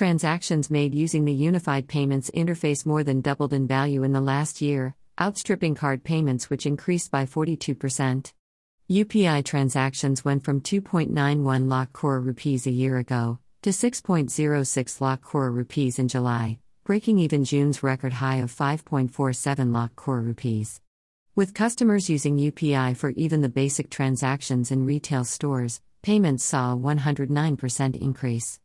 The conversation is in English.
Transactions made using the Unified Payments interface more than doubled in value in the last year, outstripping card payments, which increased by 42%. UPI transactions went from 2.91 lakh crore rupees a year ago to 6.06 lakh crore rupees in July, breaking even June's record high of 5.47 lakh crore rupees. With customers using UPI for even the basic transactions in retail stores, payments saw a 109% increase.